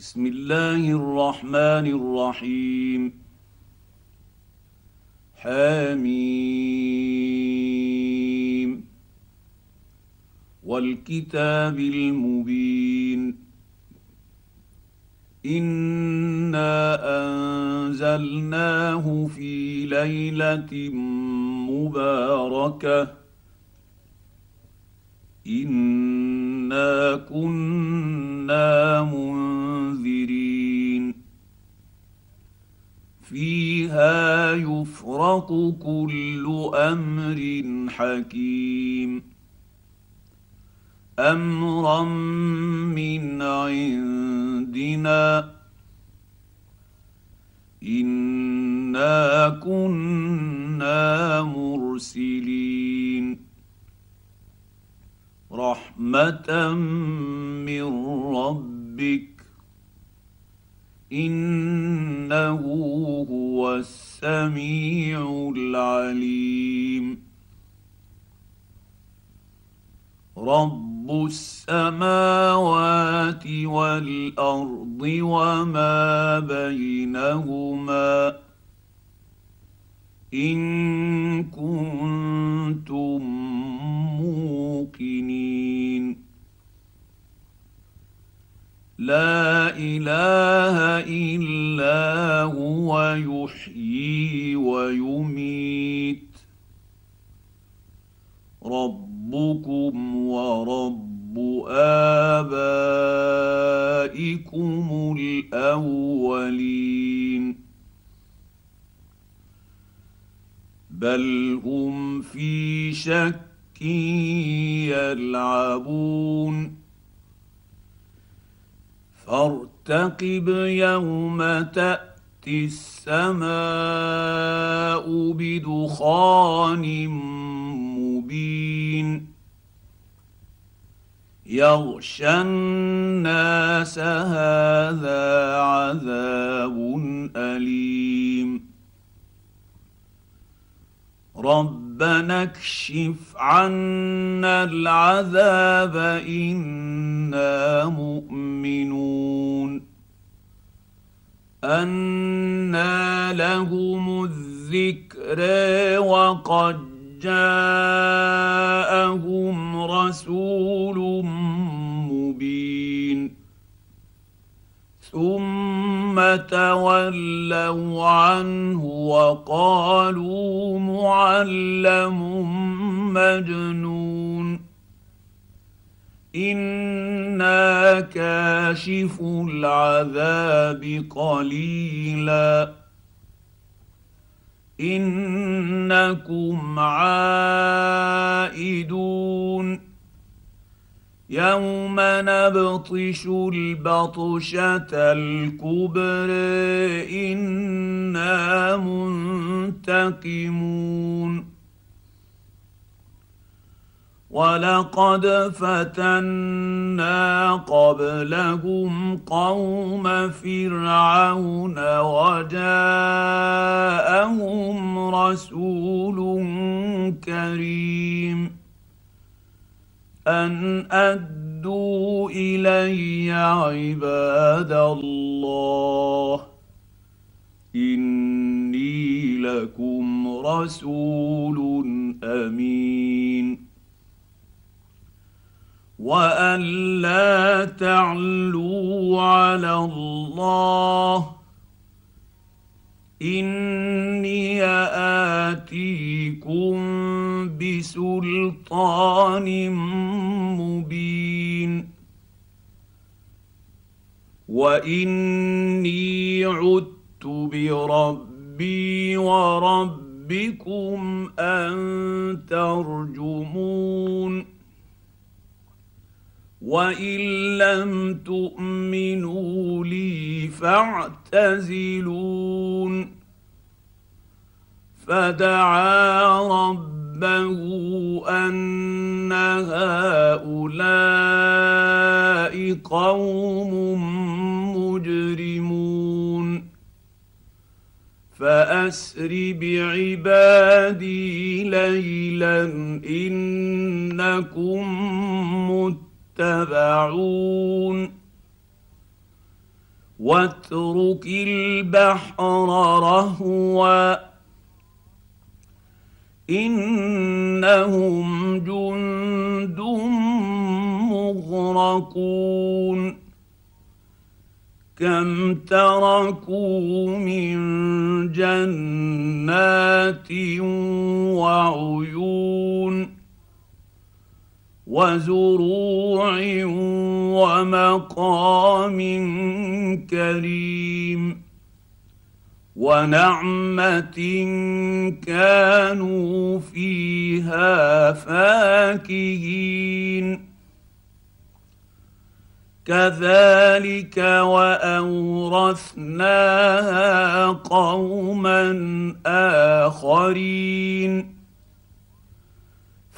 بسم الله الرحمن الرحيم. حميم. والكتاب المبين. إنا أنزلناه في ليلة مباركة. إنا كنا منذرين. فيها يفرق كل أمر حكيم. أمرا من عندنا. إنا كنا مرسلين. رحمة من ربك. إنه هو السميع العليم. رب السماوات والأرض وما بينهما. إن كنتم موقنين. لا إله إلا هو يحيي ويميت. ربكم ورب آبائكم الأولين. بل هم في شك يلعبون. فارتقب يوم تأتي السماء بدخان مبين. يغشى الناس هذا عذاب أليم. ربنا اكشف عنا العذاب إنا مؤمنون. أنى لهم الذكر وقد جاءهم رسول مبين تولوا عنه وقالوا معلم مجنون. أنا كاشف العذاب قليلا. انكم عائدون يوم نبطش البطشة الكبر إنا منتقمون. ولقد فتنا قبلهم قوم فرعون وجاءهم رسول كريم. ان ادوا الي عباد الله اني لكم رسول امين وان لا تعلوا على الله اني اتيكم بسلطان مبين. وإني عدت بربي وربكم أن ترجمون. وإن لم تؤمنوا لي فاعتزلون. فدعا ربه أن هؤلاء قوم مجرمون. فأسر بعبادي ليلا إنكم متبعون. واترك البحر رهوا. إنهم جند مغرقون. كم تركوا من جنات وعيون وزروع ومقام كريم. ونعمة كانوا فيها فاكهين. كذلك وأورثناها قوما آخرين.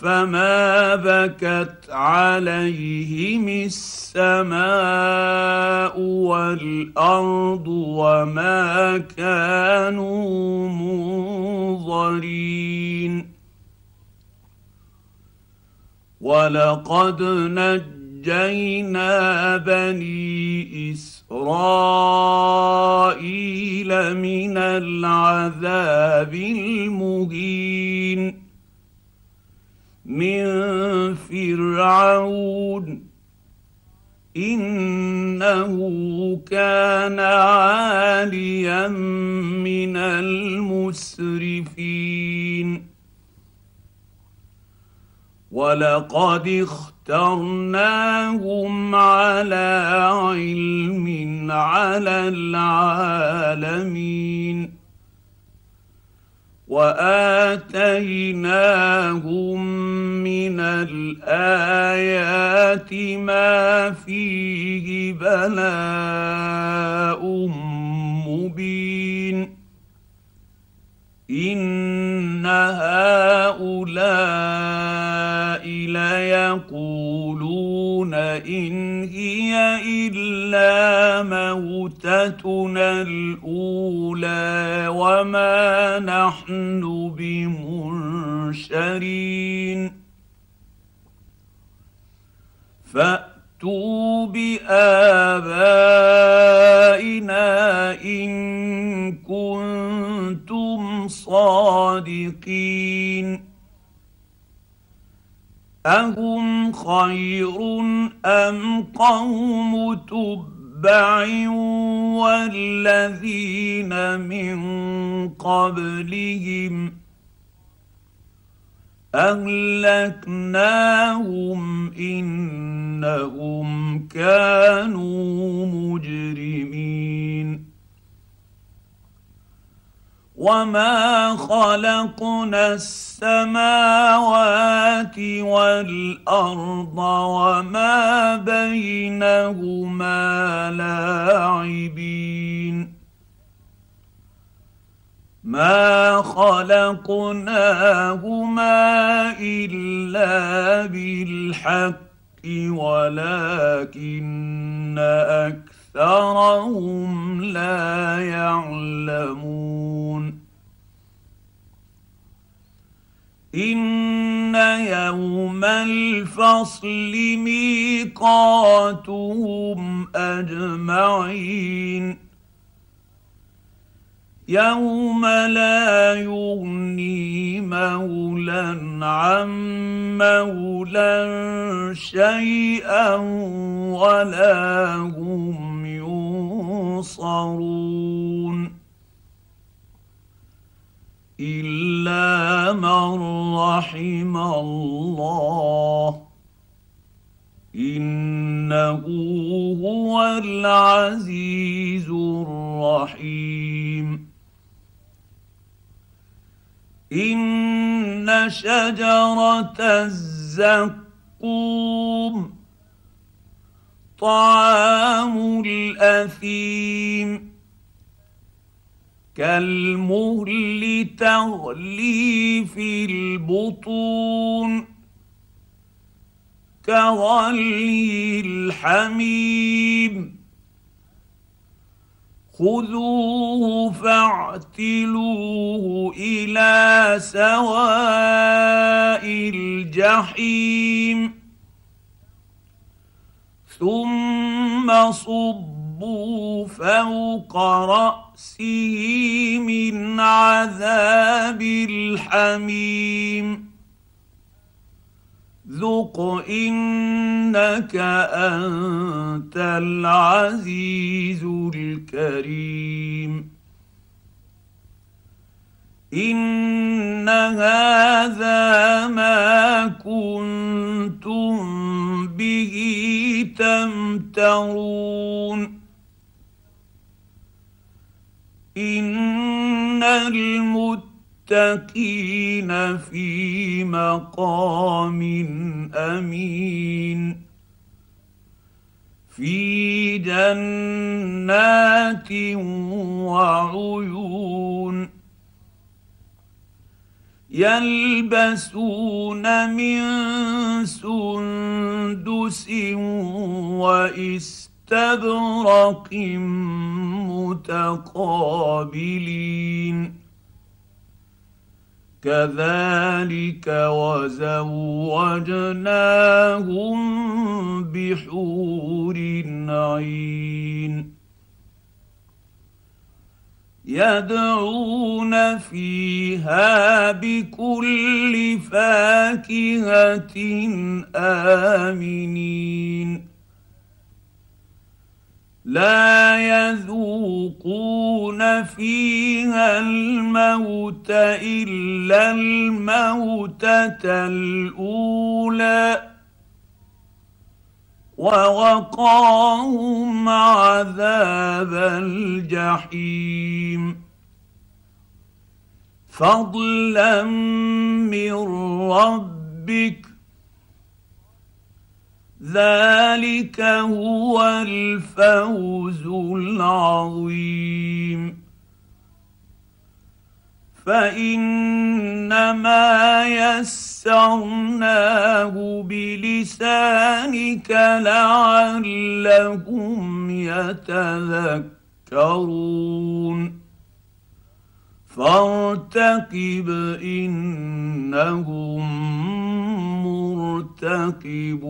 فما بكت عليهم السماء والارض وما كانوا منظرين ولقد نجينا بني اسرائيل من العذاب المهين من فرعون. إنه كان عاليا من المسرفين. ولقد اخترناهم على علم على العالمين. وآتيناهم من الآيات ما فيه بلاء مبين. إن هؤلاء ليقولون إن هي إلا موتتنا الأولى وما نحن بمنشرين. فأتوا بآبائنا إن كنتم صادقين. أهم خير أم قوم تبع والذين من قبلهم اهلكناهم انهم كانوا مجرمين وما خلقنا السماوات والارض وما بينهما لاعبين ما خلقناهما الا بالحق ولكن اكثرهم لا يعلمون ان يوم الفصل ميقاتهم اجمعين يوم لا يغني مولى عن مولى شيئا ولا هم ينصرون إلا من رحم الله. إنه هو العزيز الرحيم. إن شجرة الزقوم طعام الأثيم. كالمهل تغلي في البطون كغلي الحميم. خذوه فاعتلوه إلى سواء الجحيم. ثم صب فوق رأسه من عذاب الحميم. ذق انك انت العزيز الكريم. ان هذا ما كنتم به تمترون. ان المتقين في مقام امين في جنات وعيون يلبسون من سندس واستبرق متقابلين. كذلك وزوجناهم بحور عين. يدعون فيها بكل فاكهة آمنين. لا يذوقون فيها الموت إلا الموتة الأولى. ووقاهم عذاب الجحيم. فضلا من ربك ذلك هو الفوز العظيم. فإنما يسرناه بلسانك لعلهم يتذكرون. فارتقب إنهم مرتقبون